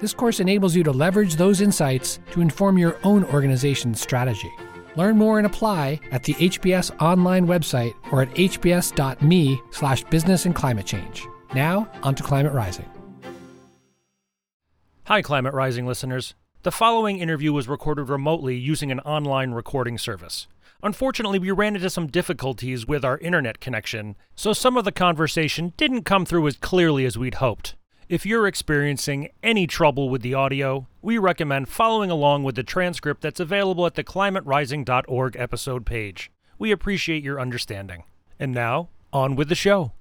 This course enables you to leverage those insights to inform your own organization's strategy. Learn more and apply at the HBS online website or at hbs.me slash business and climate change. Now, on to Climate Rising. Hi, Climate Rising listeners. The following interview was recorded remotely using an online recording service. Unfortunately, we ran into some difficulties with our internet connection, so some of the conversation didn't come through as clearly as we'd hoped. If you're experiencing any trouble with the audio, we recommend following along with the transcript that's available at the climaterising.org episode page. We appreciate your understanding. And now, on with the show.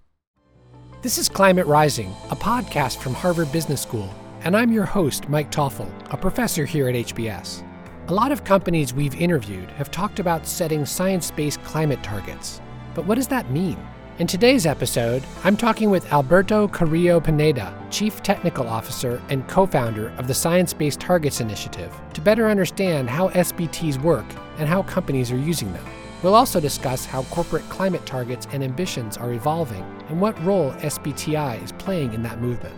This is Climate Rising, a podcast from Harvard Business School, and I'm your host, Mike Toffel, a professor here at HBS. A lot of companies we've interviewed have talked about setting science based climate targets. But what does that mean? In today's episode, I'm talking with Alberto Carrillo Pineda, Chief Technical Officer and co founder of the Science Based Targets Initiative, to better understand how SBTs work and how companies are using them. We'll also discuss how corporate climate targets and ambitions are evolving and what role SBTI is playing in that movement.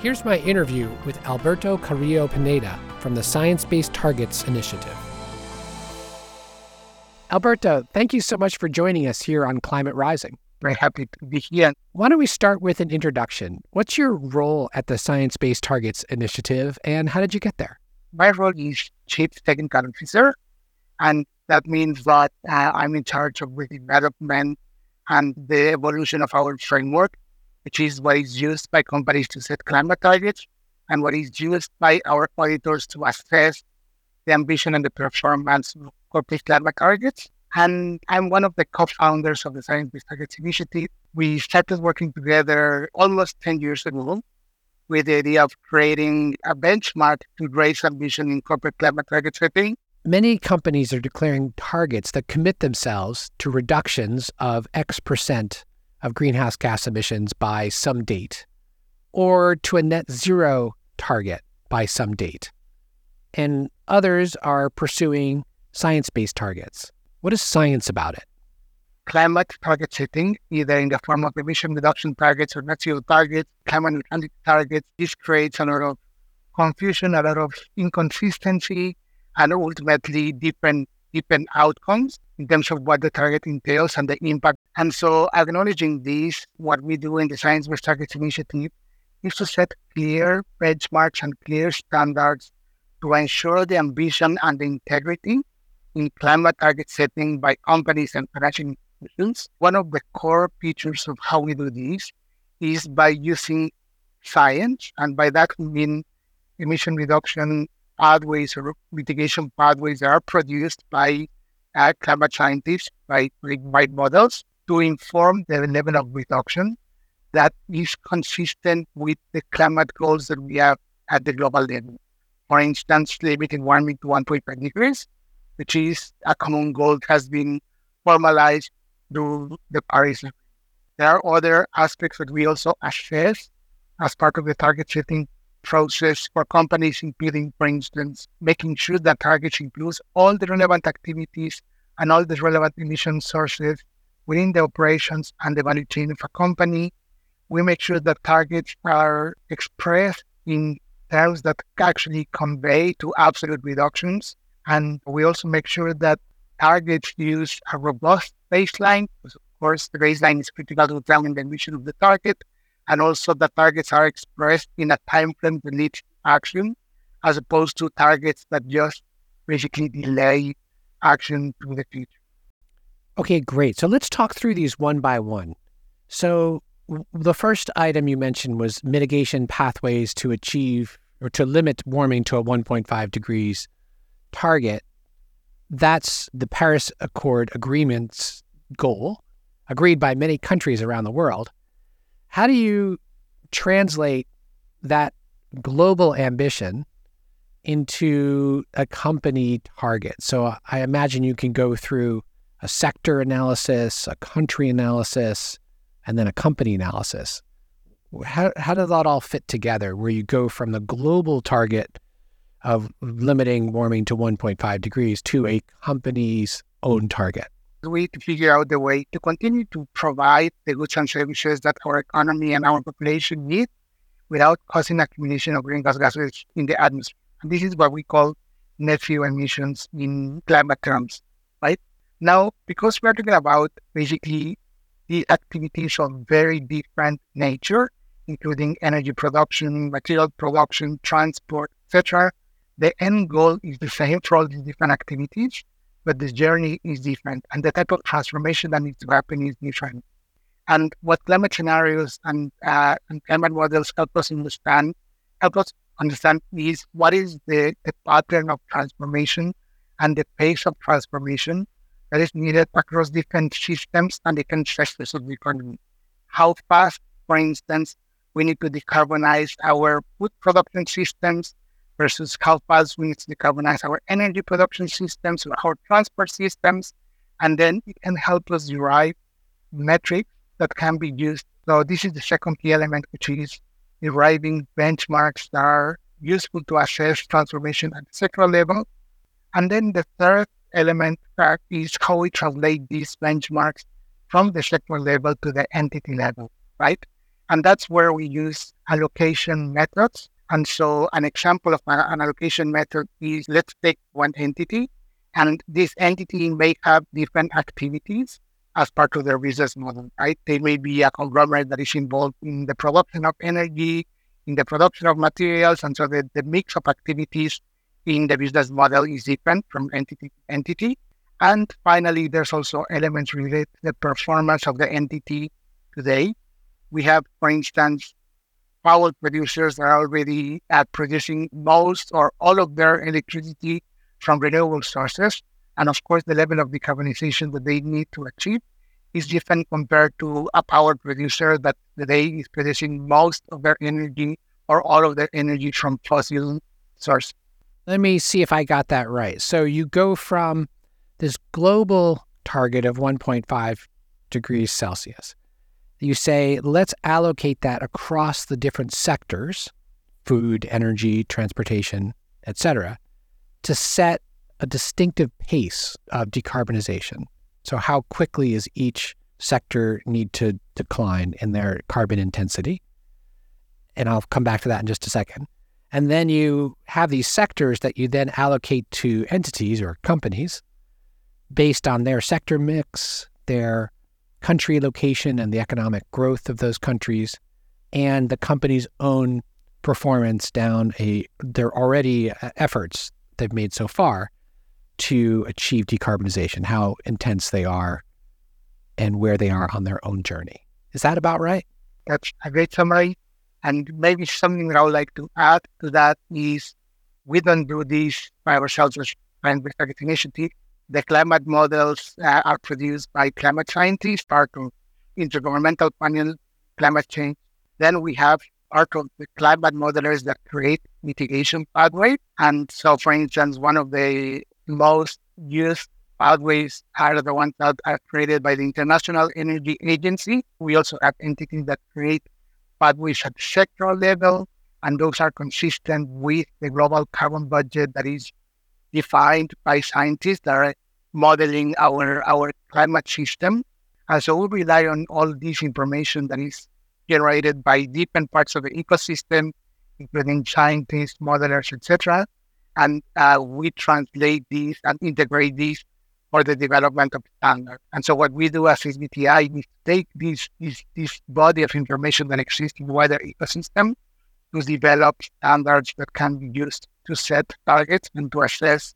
Here's my interview with Alberto Carrillo Pineda from the Science Based Targets Initiative. Alberto, thank you so much for joining us here on Climate Rising very happy to be here. Why don't we start with an introduction? What's your role at the Science Based Targets Initiative and how did you get there? My role is Chief Technical Officer, and that means that uh, I'm in charge of the development and the evolution of our framework, which is what is used by companies to set climate targets and what is used by our auditors to assess the ambition and the performance of corporate climate targets. And I'm one of the co-founders of the Science Based Targets Initiative. We started working together almost 10 years ago with the idea of creating a benchmark to raise ambition in corporate climate target setting. Many companies are declaring targets that commit themselves to reductions of X percent of greenhouse gas emissions by some date, or to a net zero target by some date. And others are pursuing science based targets. What is science about it? Climate target setting, either in the form of emission reduction targets or net zero targets, climate neutrality targets, this creates a lot of confusion, a lot of inconsistency, and ultimately different different outcomes in terms of what the target entails and the impact. And so acknowledging this, what we do in the Science Based Targets Initiative is to set clear benchmarks and clear standards to ensure the ambition and the integrity in climate target setting by companies and financial institutions. One of the core features of how we do this is by using science, and by that we mean emission reduction pathways or mitigation pathways that are produced by uh, climate scientists, by by models to inform the level of reduction that is consistent with the climate goals that we have at the global level. For instance, limiting warming to 1.5 degrees which is a common goal has been formalized through the Paris. There are other aspects that we also assess as part of the target setting process for companies, including, for instance, making sure that targets includes all the relevant activities and all the relevant emission sources within the operations and the value chain of a company. We make sure that targets are expressed in terms that actually convey to absolute reductions and we also make sure that targets use a robust baseline, because of course the baseline is critical to determine the emission of the target, and also the targets are expressed in a time frame to lead action, as opposed to targets that just basically delay action to the future. Okay, great. So let's talk through these one by one. So the first item you mentioned was mitigation pathways to achieve or to limit warming to a 1.5 degrees target, that's the Paris Accord agreement's goal, agreed by many countries around the world. How do you translate that global ambition into a company target. So I imagine you can go through a sector analysis, a country analysis, and then a company analysis. How, how does that all fit together where you go from the global target of limiting warming to 1.5 degrees to a company's own target? We need to figure out the way to continue to provide the goods and services that our economy and our population need without causing accumulation of greenhouse gases in the atmosphere. And this is what we call net zero emissions in climate terms, right? Now, because we're talking about basically the activities of very different nature, including energy production, material production, transport, etc., the end goal is the same for all these different activities, but the journey is different, and the type of transformation that needs to happen is different. And what climate scenarios and, uh, and climate models help us understand, help us understand is what is the, the pattern of transformation and the pace of transformation that is needed across different systems and different sectors of the economy. How fast, for instance, we need to decarbonize our food production systems versus how fast we need to decarbonize our energy production systems or our transport systems. And then it can help us derive metrics that can be used. So this is the second key element, which is deriving benchmarks that are useful to assess transformation at the sectoral level. And then the third element is how we translate these benchmarks from the sector level to the entity level, right? And that's where we use allocation methods. And so an example of an allocation method is let's take one entity, and this entity may have different activities as part of their business model, right? They may be a conglomerate that is involved in the production of energy, in the production of materials, and so the, the mix of activities in the business model is different from entity to entity. And finally, there's also elements related to the performance of the entity today. We have, for instance, power producers are already at producing most or all of their electricity from renewable sources. And of course, the level of decarbonization that they need to achieve is different compared to a power producer that today is producing most of their energy or all of their energy from fossil sources. Let me see if I got that right. So you go from this global target of 1.5 degrees Celsius. You say, let's allocate that across the different sectors food, energy, transportation, etc., to set a distinctive pace of decarbonization. So, how quickly is each sector need to decline in their carbon intensity? And I'll come back to that in just a second. And then you have these sectors that you then allocate to entities or companies based on their sector mix, their country location, and the economic growth of those countries, and the company's own performance down a their already uh, efforts they've made so far to achieve decarbonization, how intense they are, and where they are on their own journey. Is that about right? That's a great summary. And maybe something that I would like to add to that is we don't do this by ourselves as Target Initiative. The climate models uh, are produced by climate scientists, part of Intergovernmental Panel Climate Change. Then we have part of the climate modelers that create mitigation pathways. And so, for instance, one of the most used pathways are the ones that are created by the International Energy Agency. We also have entities that create pathways at sectoral level, and those are consistent with the global carbon budget that is defined by scientists that are modeling our, our climate system. And so we rely on all this information that is generated by different parts of the ecosystem, including scientists, modelers, etc. And uh, we translate these and integrate these for the development of standards. And so what we do as SBTI is take this, this, this body of information that exists in the wider ecosystem to develop standards that can be used to set targets and to assess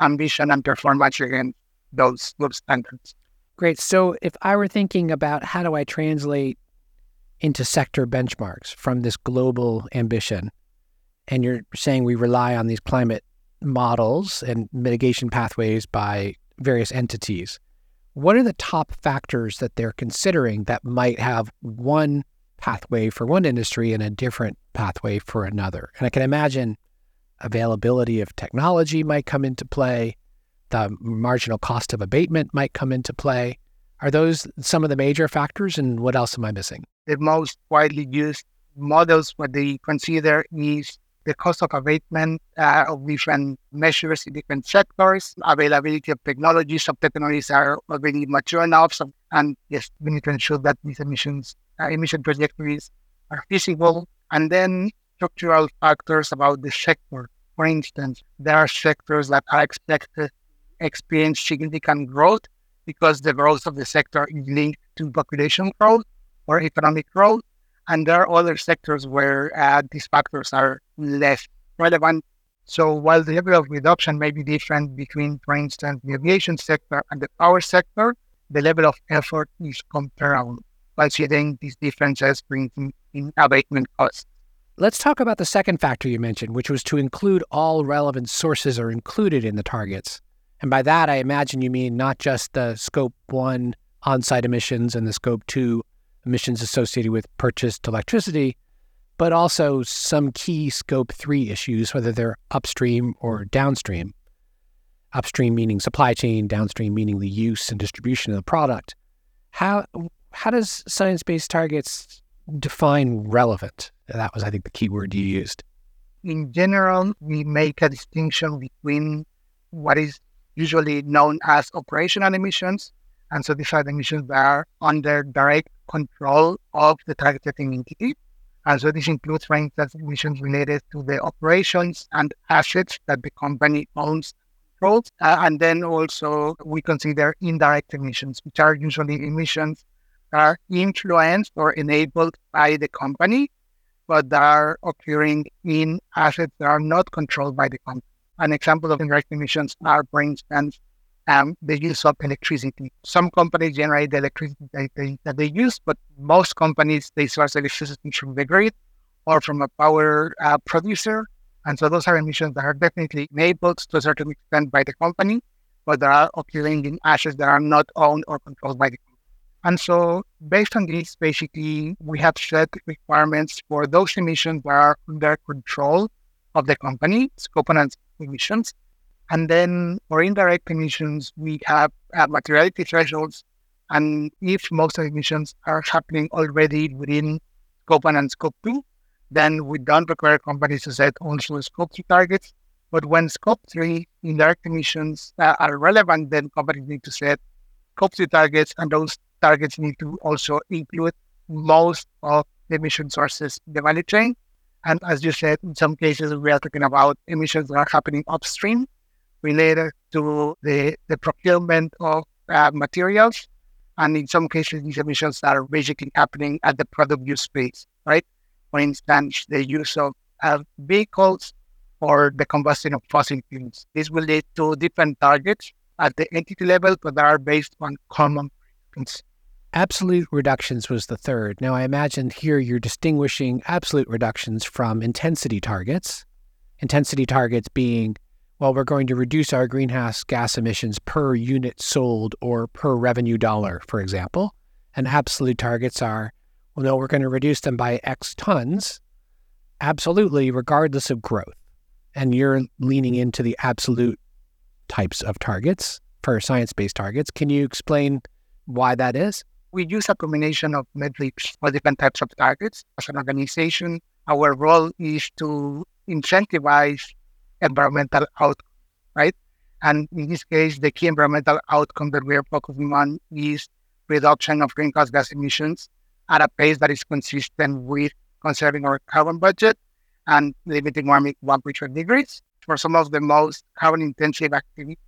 ambition and performance against those, standards. Great. So if I were thinking about how do I translate into sector benchmarks from this global ambition, and you're saying we rely on these climate models and mitigation pathways by various entities, what are the top factors that they're considering that might have one pathway for one industry and a different pathway for another? And I can imagine availability of technology might come into play, the marginal cost of abatement might come into play. Are those some of the major factors, and what else am I missing? The most widely used models what they consider is the cost of abatement uh, of different measures in different sectors, availability of technologies. Some technologies are already mature enough, so, and yes, we need to ensure that these emissions uh, emission trajectories are feasible. And then structural factors about the sector. For instance, there are sectors that are expected to experience significant growth because the growth of the sector is linked to population growth or economic growth. And there are other sectors where uh, these factors are less relevant. So while the level of reduction may be different between, for instance, the aviation sector and the power sector, the level of effort is comparable, considering these differences in, in abatement costs. Let's talk about the second factor you mentioned, which was to include all relevant sources are included in the targets. And by that, I imagine you mean not just the scope one on site emissions and the scope two emissions associated with purchased electricity, but also some key scope three issues, whether they're upstream or downstream. Upstream meaning supply chain, downstream meaning the use and distribution of the product. How how does science based targets define relevant? That was, I think, the key word you used. In general, we make a distinction between what is usually known as operational emissions. And so these are the emissions that are under direct control of the target setting entity. And so this includes, for instance, emissions related to the operations and assets that the company owns controls. Uh, and then also we consider indirect emissions, which are usually emissions that are influenced or enabled by the company, but that are occurring in assets that are not controlled by the company. An example of indirect emissions are, for instance, um, the use of electricity. Some companies generate the electricity that they, that they use, but most companies, they source electricity from the grid or from a power uh, producer. And so those are emissions that are definitely enabled to a certain extent by the company, but that are occurring in assets that are not owned or controlled by the company. And so based on this, basically, we have set requirements for those emissions that are under control of the company, scope and emissions, and then for indirect emissions, we have uh, materiality thresholds. And if most of the emissions are happening already within Scope 1 and Scope 2, then we don't require companies to set also Scope 3 targets. But when Scope 3 indirect emissions uh, are relevant, then companies need to set Scope 3 targets, and those targets need to also include most of the emission sources in the value chain. And as you said, in some cases, we are talking about emissions that are happening upstream related to the, the procurement of uh, materials. And in some cases, these emissions are basically happening at the product use phase, right? For instance, the use of uh, vehicles or the combustion of fossil fuels. This will lead to different targets at the entity level, but they are based on common principles. Absolute reductions was the third. Now, I imagine here you're distinguishing absolute reductions from intensity targets. Intensity targets being well, we're going to reduce our greenhouse gas emissions per unit sold or per revenue dollar, for example. And absolute targets are, well, no, we're going to reduce them by X tons, absolutely, regardless of growth. And you're leaning into the absolute types of targets for science based targets. Can you explain why that is? We use a combination of metrics for different types of targets. As an organization, our role is to incentivize environmental outcome, right? And in this case, the key environmental outcome that we are focusing on is reduction of greenhouse gas emissions at a pace that is consistent with conserving our carbon budget and limiting warming 1.5 degrees. For some of the most carbon intensive activities,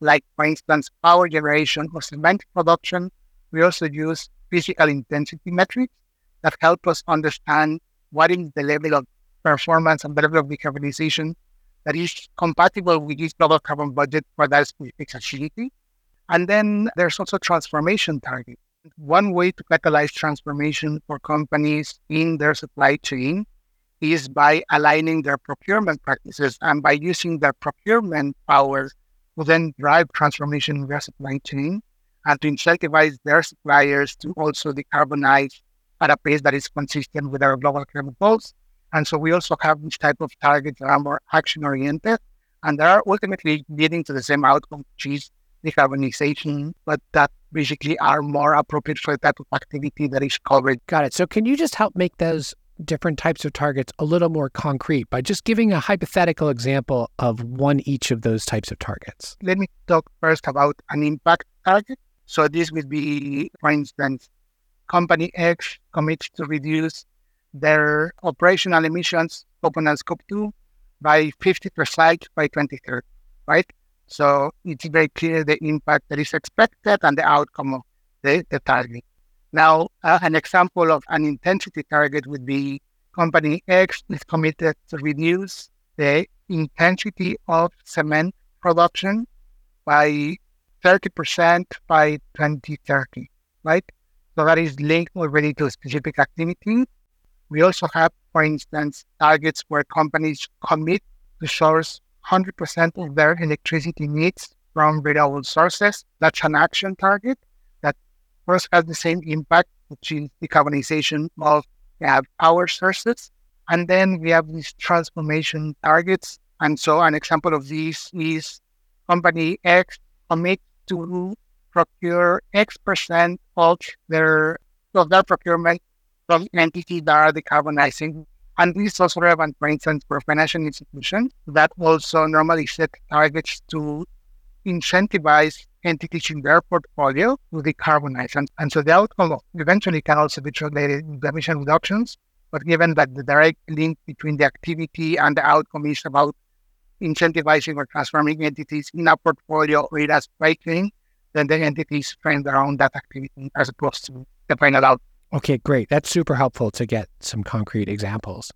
like for instance, power generation or cement production, we also use physical intensity metrics that help us understand what is the level of performance and level of decarbonization that is compatible with this global carbon budget for that specific facility. And then there's also transformation target. One way to catalyze transformation for companies in their supply chain is by aligning their procurement practices and by using their procurement power to then drive transformation in their supply chain and to incentivize their suppliers to also decarbonize at a pace that is consistent with our global climate goals And so we also have this type of targets that are more action oriented and they are ultimately leading to the same outcome, which is decarbonization, but that basically are more appropriate for the type of activity that is covered. Got it. So can you just help make those different types of targets a little more concrete by just giving a hypothetical example of one each of those types of targets? Let me talk first about an impact target. So this would be, for instance, company X commits to reduce their operational emissions, scope one and scope two, by 50% by 2030, right? So it's very clear the impact that is expected and the outcome of the, the target. Now, uh, an example of an intensity target would be company X is committed to reduce the intensity of cement production by 30% by 2030, right? So that is linked already to specific activity. We also have, for instance, targets where companies commit to source 100% of their electricity needs from renewable sources. That's an action target that first has the same impact, which is decarbonization of uh, power sources. And then we have these transformation targets. And so an example of these is company X commit to procure X percent of their of their procurement from entities that are decarbonizing. And this is also relevant, for instance, for financial institutions that also normally set targets to incentivize entities in their portfolio to decarbonize. And, and so the outcome eventually can also be translated into emission reductions. But given that the direct link between the activity and the outcome is about incentivizing or transforming entities in a portfolio or as cycling, then the entities framed around that activity as opposed to the final outcome. Okay, great. That's super helpful to get some concrete examples.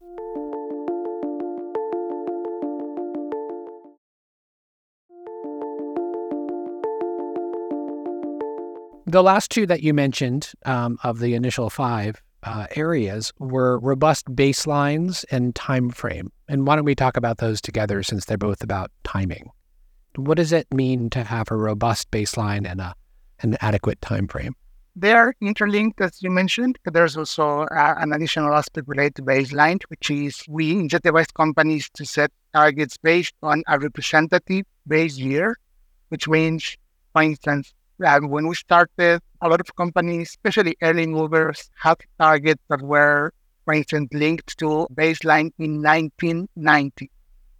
The last two that you mentioned um, of the initial five uh, areas were robust baselines and time frame. And why don't we talk about those together since they're both about timing? What does it mean to have a robust baseline and a, an adequate time frame? They are interlinked, as you mentioned. There's also uh, an additional aspect related to baseline, which is we incentivize companies to set targets based on a representative base year, which means, for instance, and when we started, a lot of companies, especially early movers, had targets that were, for instance, linked to baseline in 1990,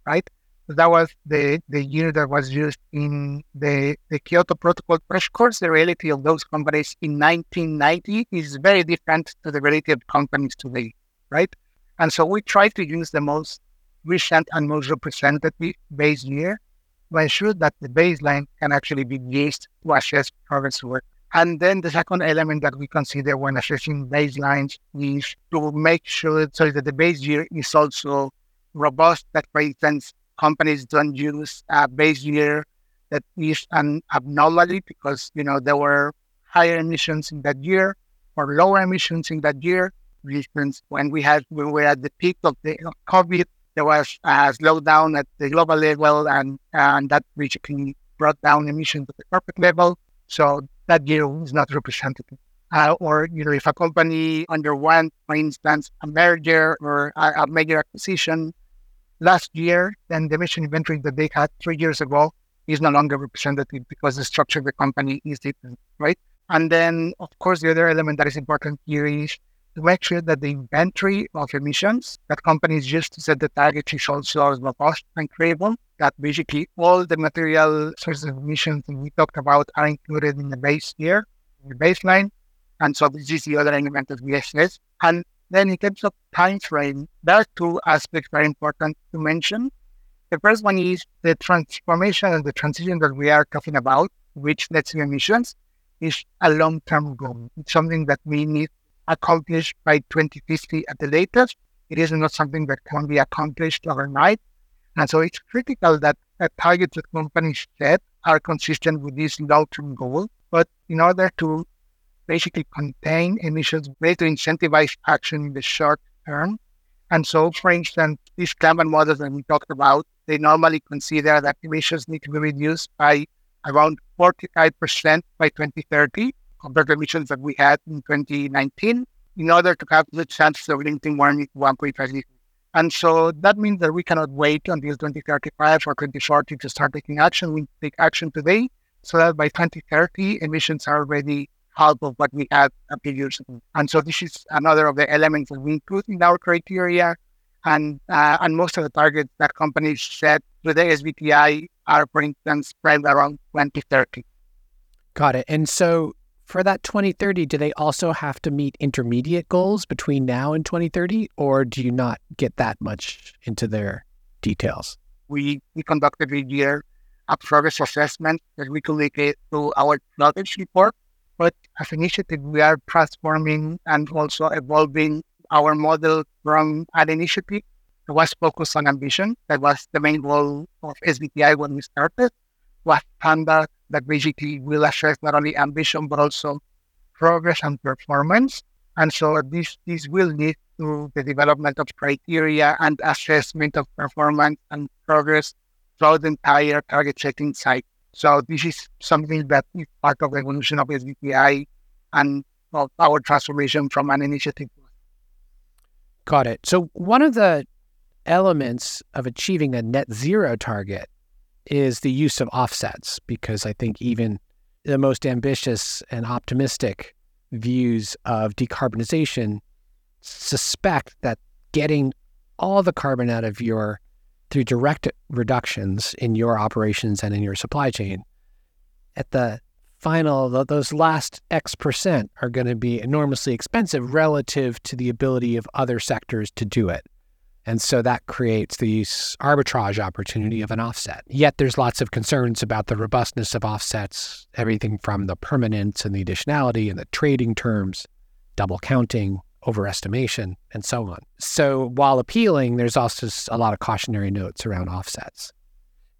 right? So that was the, the year that was used in the, the Kyoto Protocol. But of course, the reality of those companies in 1990 is very different to the reality of companies today, right? And so we try to use the most recent and most representative base year to ensure that the baseline can actually be used to assess progress work. And then the second element that we consider when assessing baselines is to make sure so that the base year is also robust. That, for instance, companies don't use a base year that is an abnormality because you know there were higher emissions in that year or lower emissions in that year. For instance, when we had when we were at the peak of the COVID, there was a slowdown at the global level, and, and that basically brought down emissions at the corporate level. So that year is not representative. Uh, or you know, if a company underwent, for instance, a merger or a, a major acquisition last year, then the emission inventory that they had three years ago is no longer representative because the structure of the company is different, right? And then, of course, the other element that is important here is to make sure that the inventory of emissions that companies use to set the target is also robust and credible, that basically all the material sources of emissions we talked about are included in the base year, the baseline. And so this is the other element that we assess. And then in terms of time frame, there are two aspects very important to mention. The first one is the transformation and the transition that we are talking about, which net zero emissions, is a long-term goal. It's something that we need accomplished by 2050 at the latest. It is not something that can be accomplished overnight. And so it's critical that targets that companies set are consistent with this long-term goal. But in order to basically contain emissions, we need to incentivize action in the short term. And so, for instance, these climate models that we talked about, they normally consider that emissions need to be reduced by around 45% by 2030 compared to emissions that we had in 2019 in order to have the chance of limiting warming to 1.5 degrees. And so that means that we cannot wait until 2035 or 2040 to start taking action. We take action today so that by 2030, emissions are already half of what we had a few years ago. And so this is another of the elements that we include in our criteria. And uh, and most of the targets that companies set with the SBTI are, for instance, spread around 2030. Got it. And so for that 2030, do they also have to meet intermediate goals between now and 2030, or do you not get that much into their details? We, we conduct every year a progress assessment that we communicate to our knowledge report. But as an initiative, we are transforming and also evolving our model from an initiative that was focused on ambition. That was the main goal of SBTI when we started, was standard that basically will assess not only ambition but also progress and performance. And so this this will lead to the development of criteria and assessment of performance and progress throughout the entire target setting cycle. So this is something that is part of the evolution of SBTI and of our transformation from an initiative. Got it. So one of the elements of achieving a net zero target is the use of offsets, because I think even the most ambitious and optimistic views of decarbonization suspect that getting all the carbon out of your through direct reductions in your operations and in your supply chain at the final those last x percent are going to be enormously expensive relative to the ability of other sectors to do it and so that creates the arbitrage opportunity of an offset. Yet there's lots of concerns about the robustness of offsets, everything from the permanence and the additionality and the trading terms, double counting, overestimation, and so on. So while appealing, there's also a lot of cautionary notes around offsets.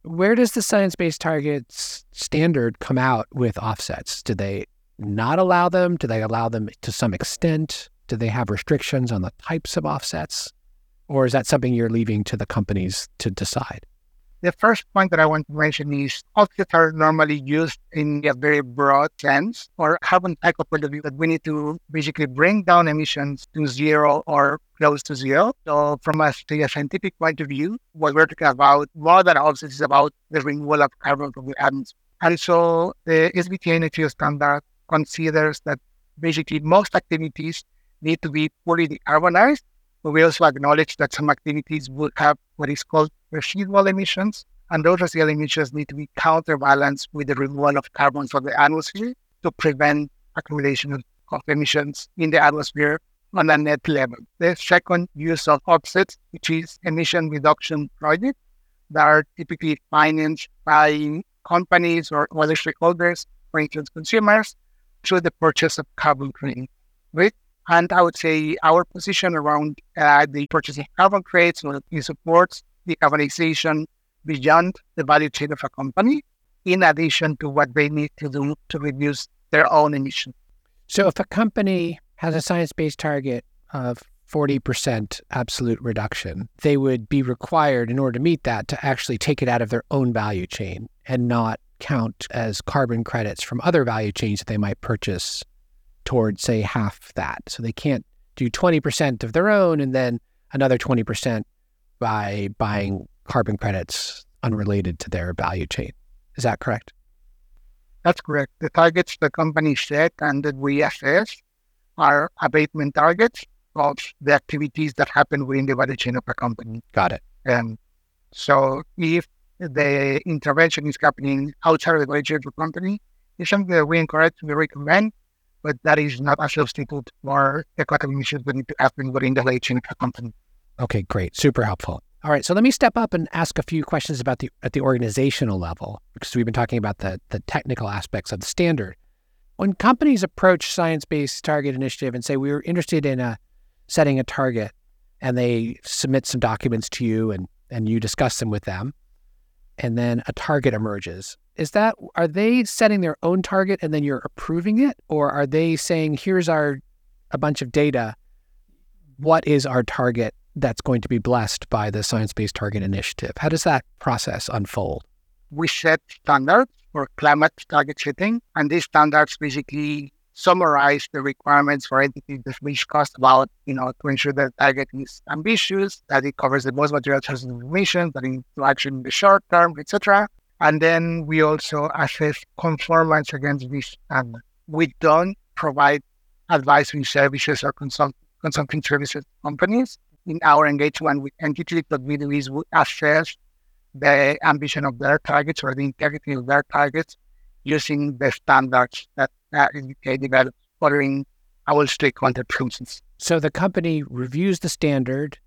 Where does the science based targets standard come out with offsets? Do they not allow them? Do they allow them to some extent? Do they have restrictions on the types of offsets? Or is that something you're leaving to the companies to decide? The first point that I want to mention is offsets are normally used in a very broad sense or have carbon cycle point of view that we need to basically bring down emissions to zero or close to zero. So from a, scientific point of view, what we're talking about more than offsets is about the removal of carbon from the atmosphere. And so the SBTI net standard considers that basically most activities need to be fully decarbonized we also acknowledge that some activities will have what is called residual emissions, and those residual emissions need to be counterbalanced with the removal of carbon from the atmosphere to prevent accumulation of, emissions in the atmosphere on a net level. The second use of offsets, which is emission reduction projects that are typically financed by companies or other stakeholders, for instance, consumers, through the purchase of carbon credits. And I would say our position around uh, the purchasing carbon credits it supports decarbonization beyond the value chain of a company, in addition to what they need to do to reduce their own emissions. So if a company has a science-based target of 40% absolute reduction, they would be required in order to meet that to actually take it out of their own value chain and not count as carbon credits from other value chains that they might purchase towards, say, half that. So they can't do 20% of their own and then another 20% by buying carbon credits unrelated to their value chain. Is that correct? That's correct. The targets the company set and that we assess are abatement targets of the activities that happen within the value chain of a company. Mm-hmm. Got it. And so if the intervention is happening outside of the value chain of the company, it's something that we encourage, we recommend, but that is not a substitute for the contributions that need to happen within the late the company. Okay, great. Super helpful. All right, so let me step up and ask a few questions about the at the organizational level because we've been talking about the the technical aspects of the standard. When companies approach science-based target initiative and say we're interested in a uh, setting a target and they submit some documents to you and and you discuss them with them and then a target emerges is that are they setting their own target and then you're approving it? Or are they saying here's our a bunch of data. What is our target that's going to be blessed by the science-based target initiative? How does that process unfold? We set standards for climate target setting and these standards basically summarize the requirements for entities that we discussed about, you know, to ensure that the target is ambitious, that it covers the most material information, that it action in the short term, etc. And then we also assess conformance against this standard. We don't provide advisory services or consult- consulting services companies in our engagement with entities. What we do is we assess the ambition of their targets or the integrity of their targets using the standards that uh, UK develops following our stakeholder process. So the company reviews the standard,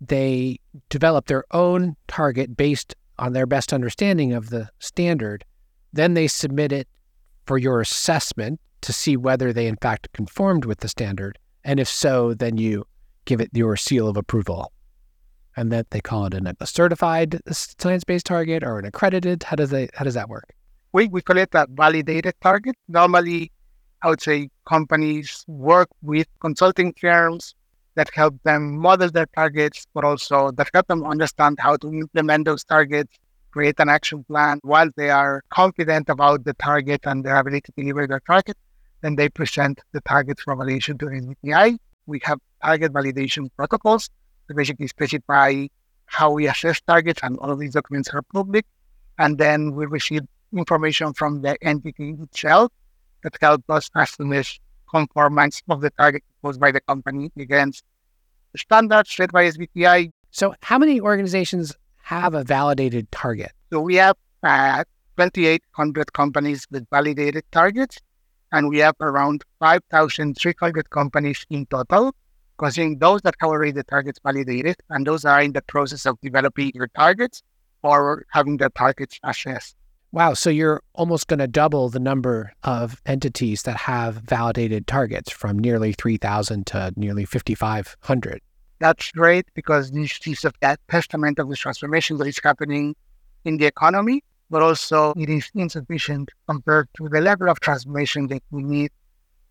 they develop their own target based on their best understanding of the standard, then they submit it for your assessment to see whether they in fact conformed with the standard. And if so, then you give it your seal of approval. And that they call it an, a certified science-based target or an accredited. How does they how does that work? We we call it a validated target. Normally, I would say companies work with consulting firms that help them model their targets, but also that help them understand how to implement those targets, create an action plan while they are confident about the target and their ability to deliver their target. Then they present the target for validation to SBTi. We have target validation protocols that basically specify how we assess targets, and all of these documents are public. And then we receive information from the entity itself that help us estimate conformance of the target proposed by the company against the standards set by SBTi. So, how many organizations have a validated target? So, we have uh, 2,800 companies with validated targets, and we have around 5,300 companies in total, considering those that have already the targets validated, and those are in the process of developing their targets or having their targets assessed. Wow. So you're almost going to double the number of entities that have validated targets from nearly 3,000 to nearly 5,500. That's great because this is a that testament of the transformation that is happening in the economy, but also it is insufficient compared to the level of transformation that we need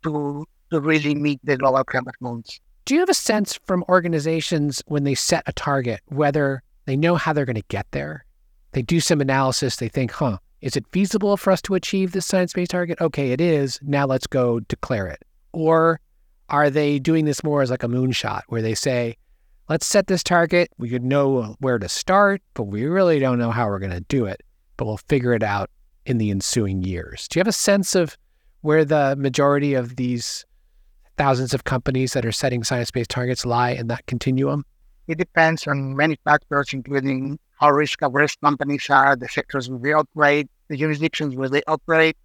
to, to really meet the global climate goals. Do you have a sense from organizations when they set a target whether they know how they're going to get there? They do some analysis, they think, huh, is it feasible for us to achieve this science based target? Okay, it is. Now let's go declare it. Or are they doing this more as like a moonshot where they say, let's set this target. We could know where to start, but we really don't know how we're going to do it, but we'll figure it out in the ensuing years. Do you have a sense of where the majority of these thousands of companies that are setting science based targets lie in that continuum? It depends on many factors, including how risk averse companies are, the sectors where they operate, the jurisdictions where they operate.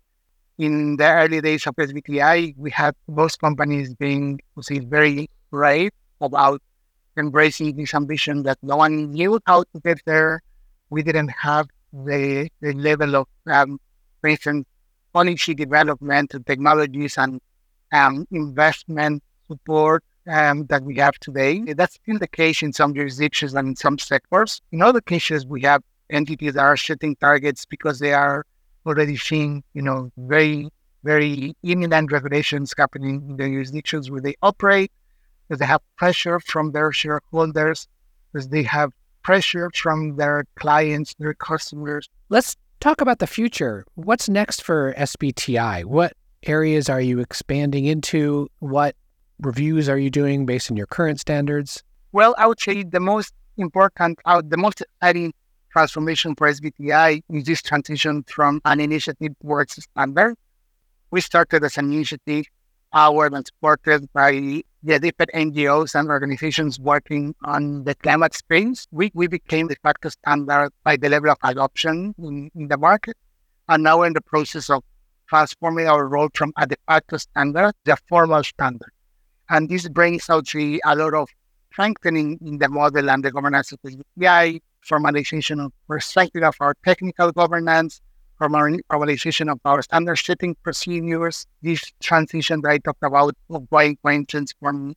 In the early days of SBTi, we had most companies being very brave about embracing this ambition that no one knew how to get there. We didn't have the, the level of, um, instance, policy development and technologies and um, investment support um, that we have today. That's still the case in some jurisdictions and in some sectors. In other cases, we have entities that are setting targets because they are already seeing, you know, very, very imminent regulations happening in the jurisdictions where they operate, because they have pressure from their shareholders, because they have pressure from their clients, their customers. Let's talk about the future. What's next for SBTi? What areas are you expanding into? What reviews are you doing based on your current standards? Well, I would say the most important, uh, the most exciting transformation for SBTi is this transition from an initiative towards standard. We started as an initiative powered and supported by the different NGOs and organizations working on the climate space. We, we became the facto standard by the level of adoption in, in the market. And now we're in the process of transforming our role from a de facto standard to a formal standard. And this brings out a lot of strengthening in the model and the governance of the SBTi, formalization of perspective of our technical governance, formalization of our standard setting procedures, this transition that I talked about of going, from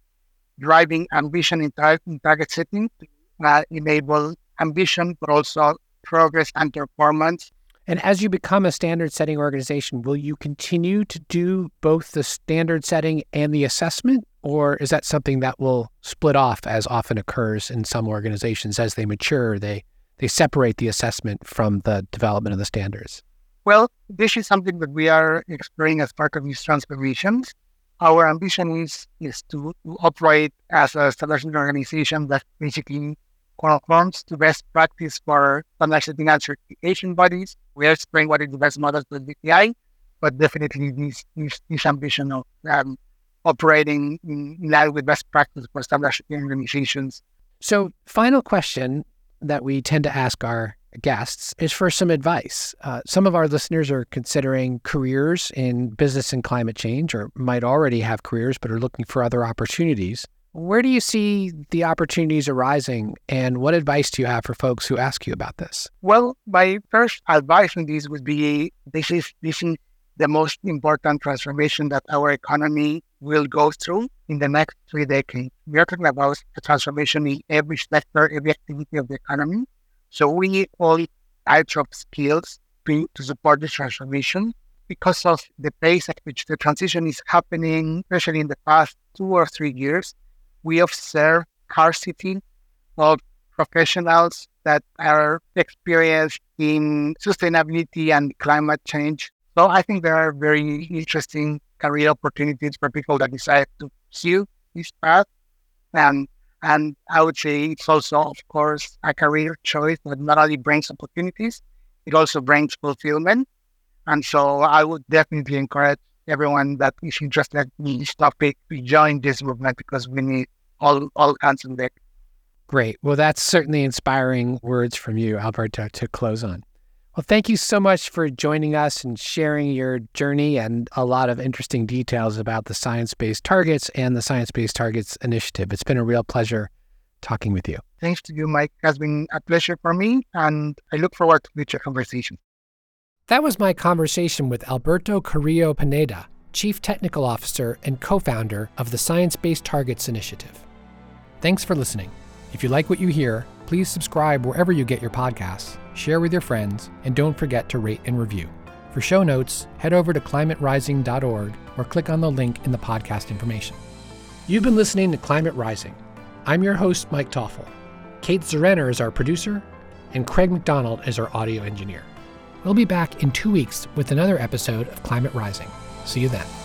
driving ambition in, tar- in target setting to uh, enable ambition, but also progress and performance and as you become a standard setting organization, will you continue to do both the standard setting and the assessment? Or is that something that will split off as often occurs in some organizations as they mature? They they separate the assessment from the development of the standards. Well, this is something that we are exploring as part of these transformations. Our ambition is, is to, operate as a standardization organization that basically conforms to best practice for standardizing and certification bodies. We are exploring what is the best model for SBTi, but definitely this, this, this ambition of um, operating in line with best practice for standardization organizations. So, final question that we tend to ask our guests is for some advice. Uh, some of our listeners are considering careers in business and climate change, or might already have careers but are looking for other opportunities. Where do you see the opportunities arising, and what advice do you have for folks who ask you about this? Well, my first advice on this would be this is this is the most important transformation that our economy will go through in the next three decades. We are talking about a transformation in every sector, every activity of the economy. So we need all types of skills to, to support this transformation because of the pace at which the transition is happening, especially in the past two or three years. We observe scarcity of professionals that are experienced in sustainability and climate change. So I think there are very interesting career opportunities for people that decide to pursue this path. And and I would say it's also, of course, a career choice that not only brings opportunities, it also brings fulfillment. And so I would definitely encourage everyone that is interested in this topic to join this movement because we need all, all hands on deck. Great. Well, that's certainly inspiring words from you, Alberto, to close on. Well, thank you so much for joining us and sharing your journey and a lot of interesting details about the science based targets and the Science Based Targets Initiative. It's been a real pleasure talking with you. Thanks to you, Mike. It has been a pleasure for me, and I look forward to future conversations. That was my conversation with Alberto Carrillo Pineda, Chief Technical Officer and co founder of the Science Based Targets Initiative. Thanks for listening. If you like what you hear, please subscribe wherever you get your podcasts share with your friends, and don't forget to rate and review. For show notes, head over to climaterising.org or click on the link in the podcast information. You've been listening to Climate Rising. I'm your host, Mike Toffel. Kate Zerenner is our producer, and Craig McDonald is our audio engineer. We'll be back in two weeks with another episode of Climate Rising. See you then.